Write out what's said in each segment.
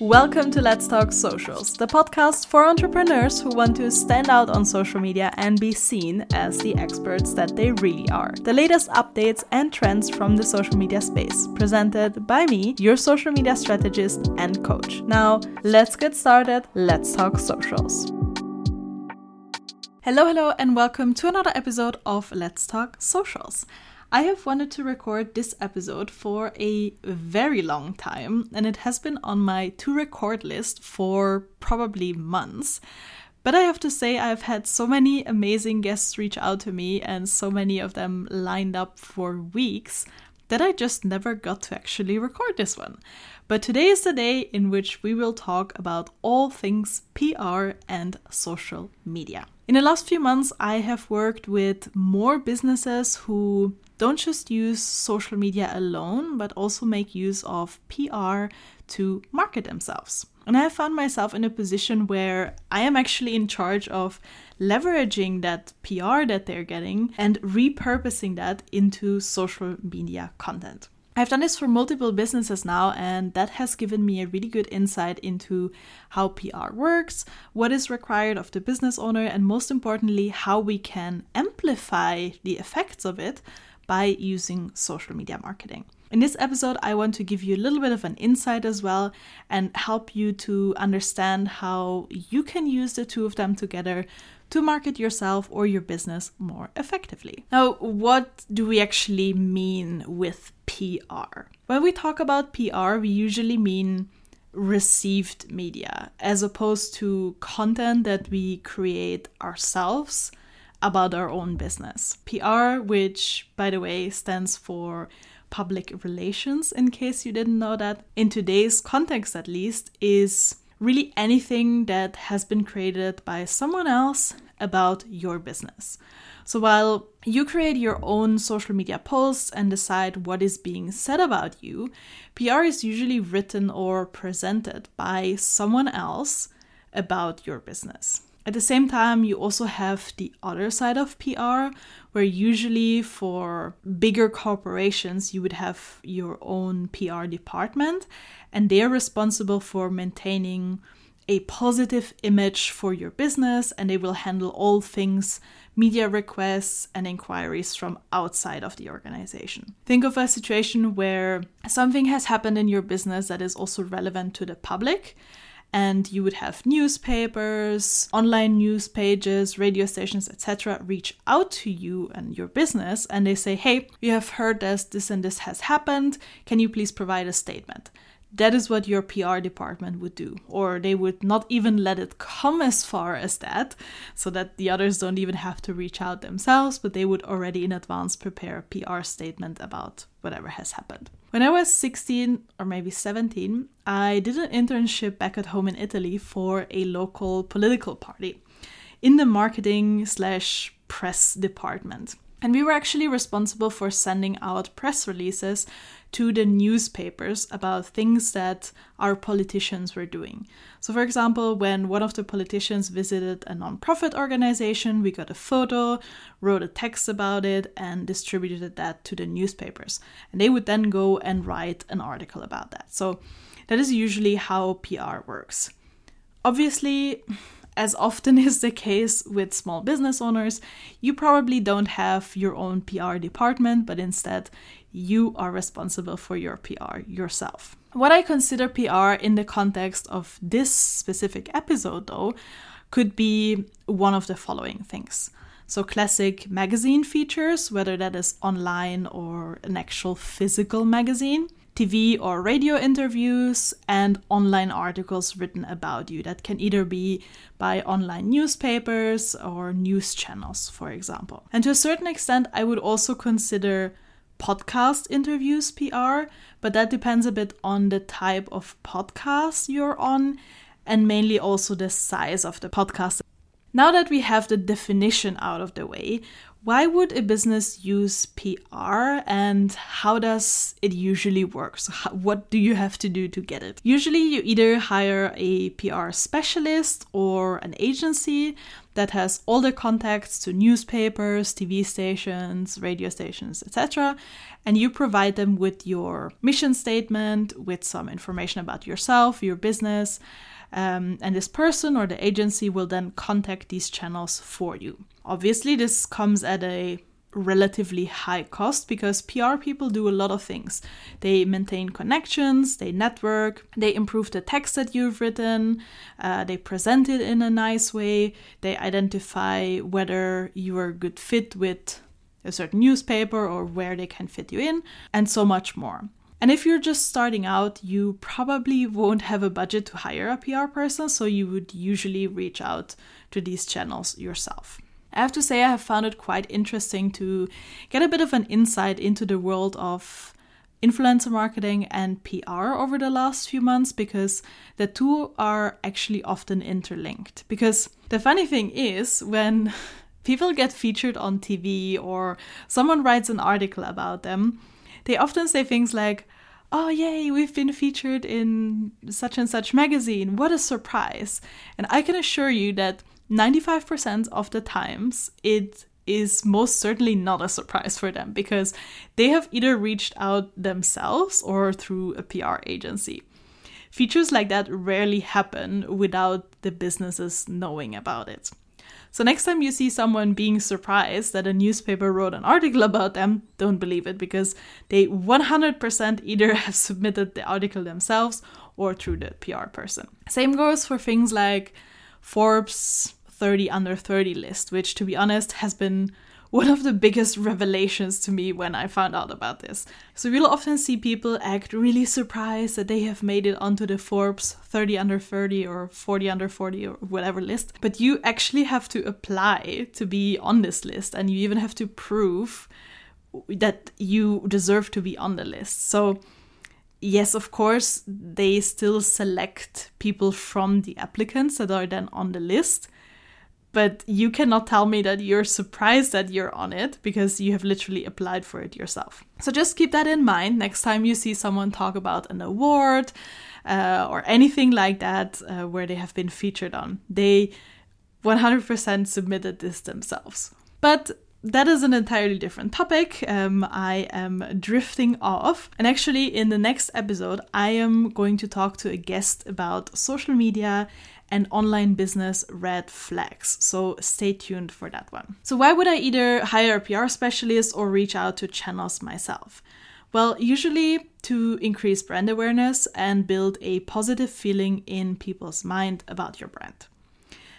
Welcome to Let's Talk Socials, the podcast for entrepreneurs who want to stand out on social media and be seen as the experts that they really are. The latest updates and trends from the social media space, presented by me, your social media strategist and coach. Now, let's get started. Let's Talk Socials. Hello, hello, and welcome to another episode of Let's Talk Socials. I have wanted to record this episode for a very long time, and it has been on my to record list for probably months. But I have to say, I've had so many amazing guests reach out to me, and so many of them lined up for weeks that I just never got to actually record this one. But today is the day in which we will talk about all things PR and social media. In the last few months, I have worked with more businesses who don't just use social media alone, but also make use of PR to market themselves. And I found myself in a position where I am actually in charge of leveraging that PR that they're getting and repurposing that into social media content. I've done this for multiple businesses now, and that has given me a really good insight into how PR works, what is required of the business owner, and most importantly, how we can amplify the effects of it by using social media marketing. In this episode, I want to give you a little bit of an insight as well and help you to understand how you can use the two of them together to market yourself or your business more effectively. Now, what do we actually mean with PR? When we talk about PR, we usually mean received media as opposed to content that we create ourselves about our own business. PR, which by the way stands for public relations, in case you didn't know that, in today's context at least, is really anything that has been created by someone else about your business. So while you create your own social media posts and decide what is being said about you, PR is usually written or presented by someone else about your business. At the same time, you also have the other side of PR, where usually for bigger corporations, you would have your own PR department, and they're responsible for maintaining a positive image for your business, and they will handle all things media requests and inquiries from outside of the organization. Think of a situation where something has happened in your business that is also relevant to the public and you would have newspapers, online news pages, radio stations, etc. reach out to you and your business and they say, "Hey, we have heard this this and this has happened. Can you please provide a statement?" That is what your PR department would do. Or they would not even let it come as far as that, so that the others don't even have to reach out themselves, but they would already in advance prepare a PR statement about whatever has happened. When I was 16 or maybe 17, I did an internship back at home in Italy for a local political party in the marketing slash press department. And we were actually responsible for sending out press releases to the newspapers about things that our politicians were doing. So, for example, when one of the politicians visited a nonprofit organization, we got a photo, wrote a text about it, and distributed that to the newspapers. And they would then go and write an article about that. So, that is usually how PR works. Obviously, as often is the case with small business owners, you probably don't have your own PR department, but instead you are responsible for your PR yourself. What I consider PR in the context of this specific episode, though, could be one of the following things. So, classic magazine features, whether that is online or an actual physical magazine, TV or radio interviews, and online articles written about you. That can either be by online newspapers or news channels, for example. And to a certain extent, I would also consider podcast interviews PR, but that depends a bit on the type of podcast you're on and mainly also the size of the podcast. Now that we have the definition out of the way, Why would a business use PR and how does it usually work? So, how, what do you have to do to get it? Usually, you either hire a PR specialist or an agency that has all the contacts to newspapers, TV stations, radio stations, etc. And you provide them with your mission statement, with some information about yourself, your business. Um, and this person or the agency will then contact these channels for you. Obviously, this comes at a relatively high cost because PR people do a lot of things. They maintain connections, they network, they improve the text that you've written, uh, they present it in a nice way, they identify whether you are a good fit with a certain newspaper or where they can fit you in, and so much more. And if you're just starting out, you probably won't have a budget to hire a PR person, so you would usually reach out to these channels yourself. I have to say, I have found it quite interesting to get a bit of an insight into the world of influencer marketing and PR over the last few months because the two are actually often interlinked. Because the funny thing is, when people get featured on TV or someone writes an article about them, they often say things like, Oh, yay, we've been featured in such and such magazine. What a surprise. And I can assure you that 95% of the times it is most certainly not a surprise for them because they have either reached out themselves or through a PR agency. Features like that rarely happen without the businesses knowing about it. So next time you see someone being surprised that a newspaper wrote an article about them, don't believe it because they 100% either have submitted the article themselves or through the PR person. Same goes for things like Forbes 30 under 30 list, which to be honest has been one of the biggest revelations to me when I found out about this. So you'll often see people act really surprised that they have made it onto the Forbes 30 under 30 or 40 under 40 or whatever list, but you actually have to apply to be on this list and you even have to prove that you deserve to be on the list. So yes, of course, they still select people from the applicants that are then on the list but you cannot tell me that you're surprised that you're on it because you have literally applied for it yourself. So just keep that in mind next time you see someone talk about an award uh, or anything like that uh, where they have been featured on. They 100% submitted this themselves. But that is an entirely different topic. Um, I am drifting off. And actually, in the next episode, I am going to talk to a guest about social media and online business red flags. So stay tuned for that one. So, why would I either hire a PR specialist or reach out to channels myself? Well, usually to increase brand awareness and build a positive feeling in people's mind about your brand.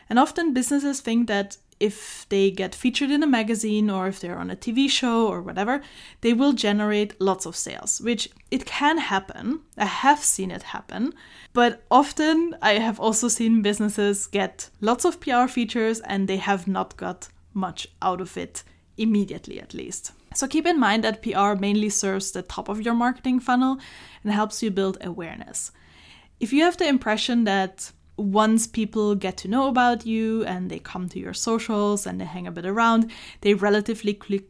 And often businesses think that if they get featured in a magazine or if they're on a TV show or whatever, they will generate lots of sales, which it can happen. I have seen it happen. But often I have also seen businesses get lots of PR features and they have not got much out of it immediately, at least. So keep in mind that PR mainly serves the top of your marketing funnel and helps you build awareness. If you have the impression that once people get to know about you and they come to your socials and they hang a bit around, they relatively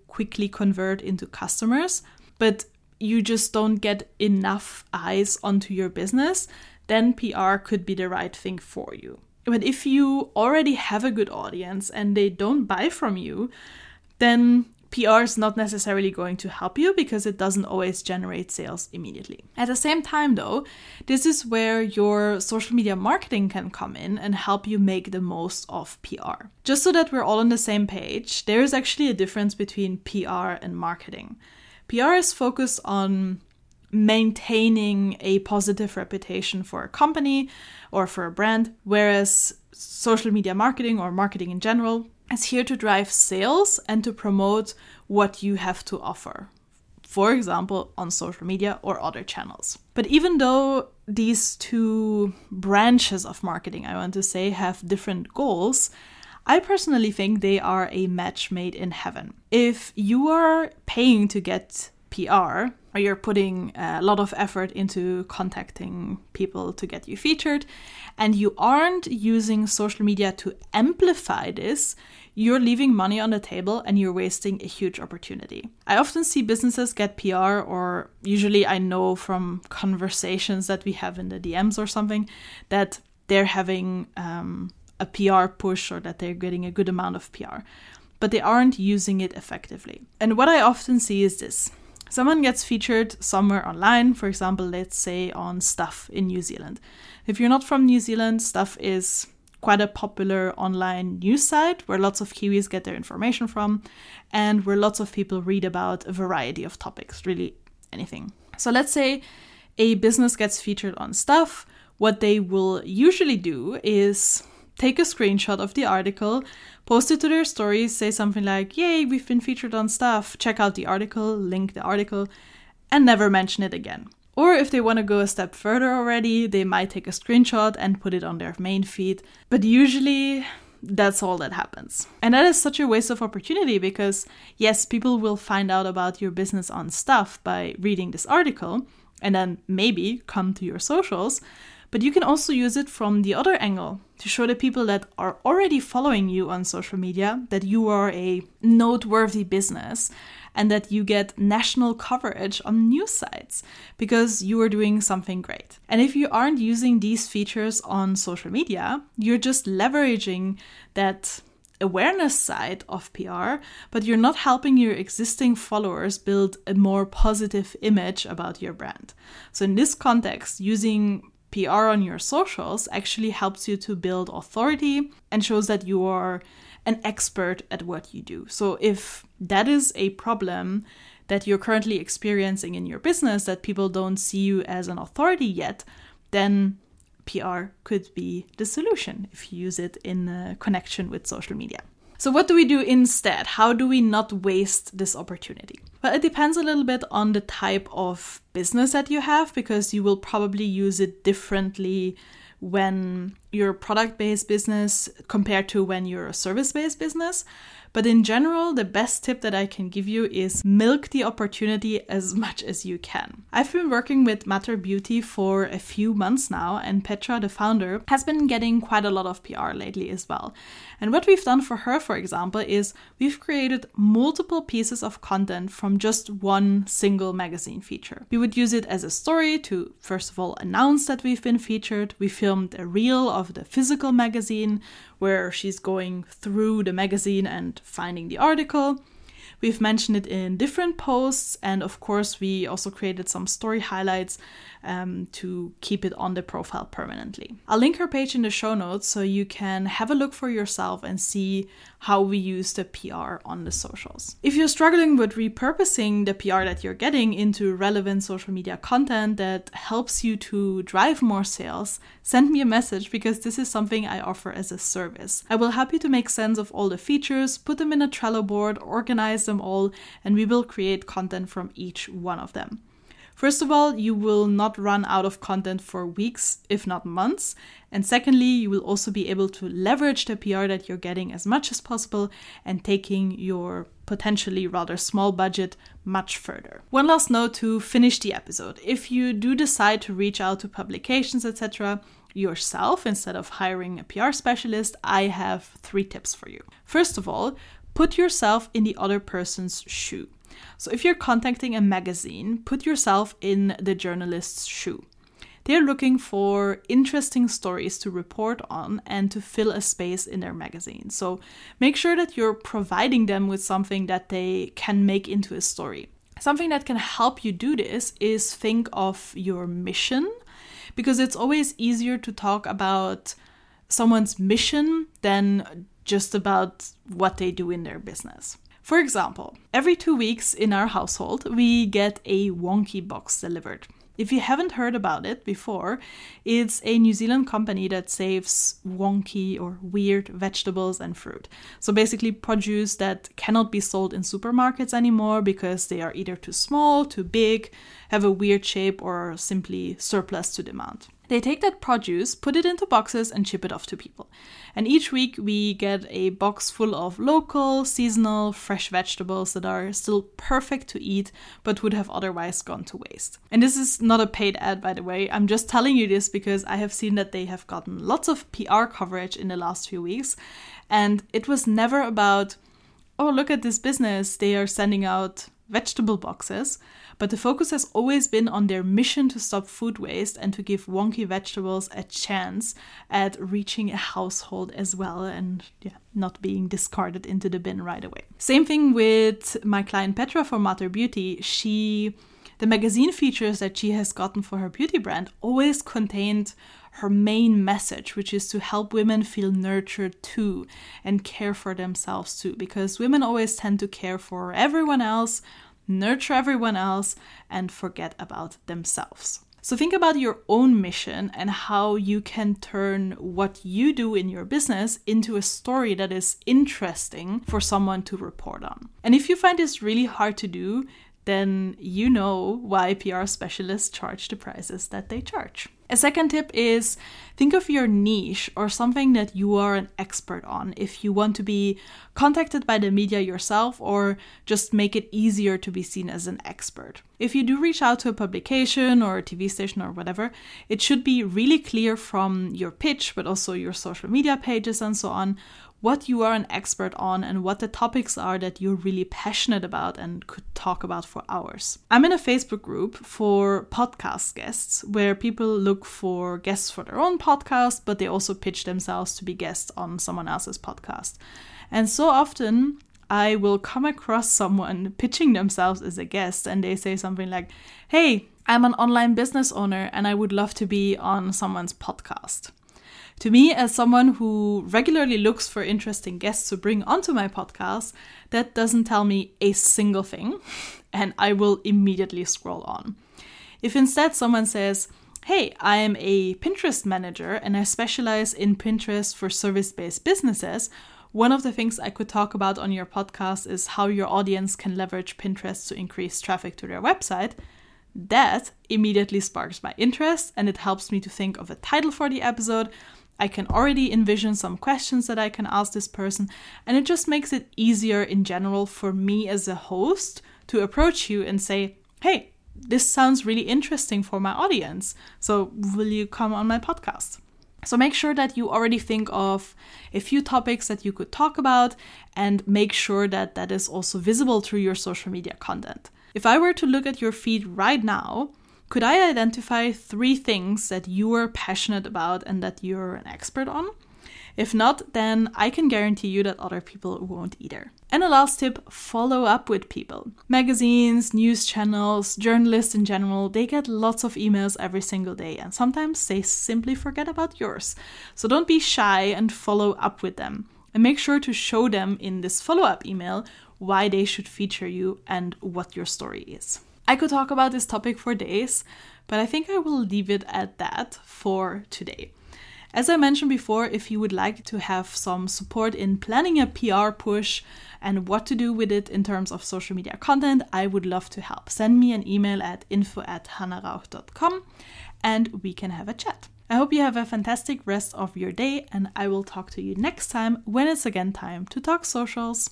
quickly convert into customers, but you just don't get enough eyes onto your business, then PR could be the right thing for you. But if you already have a good audience and they don't buy from you, then PR is not necessarily going to help you because it doesn't always generate sales immediately. At the same time, though, this is where your social media marketing can come in and help you make the most of PR. Just so that we're all on the same page, there is actually a difference between PR and marketing. PR is focused on maintaining a positive reputation for a company or for a brand, whereas social media marketing or marketing in general is here to drive sales and to promote what you have to offer. For example, on social media or other channels. But even though these two branches of marketing, I want to say, have different goals, I personally think they are a match made in heaven. If you are paying to get PR, or you're putting a lot of effort into contacting people to get you featured, and you aren't using social media to amplify this, you're leaving money on the table and you're wasting a huge opportunity. I often see businesses get PR, or usually I know from conversations that we have in the DMs or something that they're having um, a PR push or that they're getting a good amount of PR, but they aren't using it effectively. And what I often see is this someone gets featured somewhere online, for example, let's say on Stuff in New Zealand. If you're not from New Zealand, Stuff is quite a popular online news site where lots of Kiwis get their information from and where lots of people read about a variety of topics, really anything. So let's say a business gets featured on Stuff. What they will usually do is take a screenshot of the article, post it to their stories, say something like, Yay, we've been featured on stuff, check out the article, link the article, and never mention it again. Or if they want to go a step further already, they might take a screenshot and put it on their main feed. But usually, that's all that happens. And that is such a waste of opportunity because, yes, people will find out about your business on stuff by reading this article and then maybe come to your socials. But you can also use it from the other angle to show the people that are already following you on social media that you are a noteworthy business and that you get national coverage on news sites because you are doing something great. And if you aren't using these features on social media, you're just leveraging that awareness side of PR, but you're not helping your existing followers build a more positive image about your brand. So, in this context, using PR on your socials actually helps you to build authority and shows that you are an expert at what you do. So, if that is a problem that you're currently experiencing in your business, that people don't see you as an authority yet, then PR could be the solution if you use it in uh, connection with social media. So, what do we do instead? How do we not waste this opportunity? Well, it depends a little bit on the type of business that you have because you will probably use it differently when you're a product based business compared to when you're a service based business. But in general, the best tip that I can give you is milk the opportunity as much as you can. I've been working with Mater Beauty for a few months now, and Petra, the founder, has been getting quite a lot of PR lately as well. And what we've done for her, for example, is we've created multiple pieces of content from just one single magazine feature. We would use it as a story to, first of all, announce that we've been featured. We filmed a reel of the physical magazine where she's going through the magazine and finding the article. We've mentioned it in different posts, and of course, we also created some story highlights um, to keep it on the profile permanently. I'll link her page in the show notes so you can have a look for yourself and see how we use the PR on the socials. If you're struggling with repurposing the PR that you're getting into relevant social media content that helps you to drive more sales, send me a message because this is something I offer as a service. I will help you to make sense of all the features, put them in a Trello board, organize them all, and we will create content from each one of them. First of all, you will not run out of content for weeks, if not months. And secondly, you will also be able to leverage the PR that you're getting as much as possible and taking your potentially rather small budget much further. One last note to finish the episode. If you do decide to reach out to publications, etc., yourself instead of hiring a PR specialist, I have three tips for you. First of all, put yourself in the other person's shoe. So if you're contacting a magazine, put yourself in the journalist's shoe. They're looking for interesting stories to report on and to fill a space in their magazine. So make sure that you're providing them with something that they can make into a story. Something that can help you do this is think of your mission, because it's always easier to talk about someone's mission than just about what they do in their business. For example, every two weeks in our household, we get a wonky box delivered. If you haven't heard about it before, it's a New Zealand company that saves wonky or weird vegetables and fruit. So basically, produce that cannot be sold in supermarkets anymore because they are either too small, too big, have a weird shape, or simply surplus to demand. They take that produce, put it into boxes, and ship it off to people. And each week we get a box full of local, seasonal, fresh vegetables that are still perfect to eat but would have otherwise gone to waste. And this is not a paid ad, by the way. I'm just telling you this because I have seen that they have gotten lots of PR coverage in the last few weeks. And it was never about, oh, look at this business, they are sending out vegetable boxes but the focus has always been on their mission to stop food waste and to give wonky vegetables a chance at reaching a household as well and yeah, not being discarded into the bin right away. Same thing with my client Petra for Mater Beauty. She the magazine features that she has gotten for her beauty brand always contained her main message, which is to help women feel nurtured too and care for themselves too, because women always tend to care for everyone else nurture everyone else, and forget about themselves. So think about your own mission and how you can turn what you do in your business into a story that is interesting for someone to report on. And if you find this really hard to do, then you know why PR specialists charge the prices that they charge. A second tip is think of your niche or something that you are an expert on if you want to be contacted by the media yourself or just make it easier to be seen as an expert. If you do reach out to a publication or a TV station or whatever, it should be really clear from your pitch, but also your social media pages and so on, what you are an expert on and what the topics are that you're really passionate about and could talk about for hours. I'm in a Facebook group for podcast guests where people look for guests for their own podcast, but they also pitch themselves to be guests on someone else's podcast. And so often I will come across someone pitching themselves as a guest and they say something like, Hey, I'm an online business owner and I would love to be on someone's podcast. To me, as someone who regularly looks for interesting guests to bring onto my podcast, that doesn't tell me a single thing, and I will immediately scroll on. If instead someone says, Hey, I am a Pinterest manager and I specialize in Pinterest for service based businesses. One of the things I could talk about on your podcast is how your audience can leverage Pinterest to increase traffic to their website. That immediately sparks my interest and it helps me to think of a title for the episode I can already envision some questions that I can ask this person, and it just makes it easier in general for me as a host to approach you and say, hey, this sounds really interesting for my audience. So, will you come on my podcast? So, make sure that you already think of a few topics that you could talk about and make sure that that is also visible through your social media content. If I were to look at your feed right now, could I identify three things that you are passionate about and that you're an expert on? If not, then I can guarantee you that other people won't either. And a last tip follow up with people. Magazines, news channels, journalists in general, they get lots of emails every single day, and sometimes they simply forget about yours. So don't be shy and follow up with them. And make sure to show them in this follow up email why they should feature you and what your story is. I could talk about this topic for days, but I think I will leave it at that for today. As I mentioned before, if you would like to have some support in planning a PR push and what to do with it in terms of social media content, I would love to help. Send me an email at info at hannarauch.com and we can have a chat. I hope you have a fantastic rest of your day, and I will talk to you next time when it's again time to talk socials.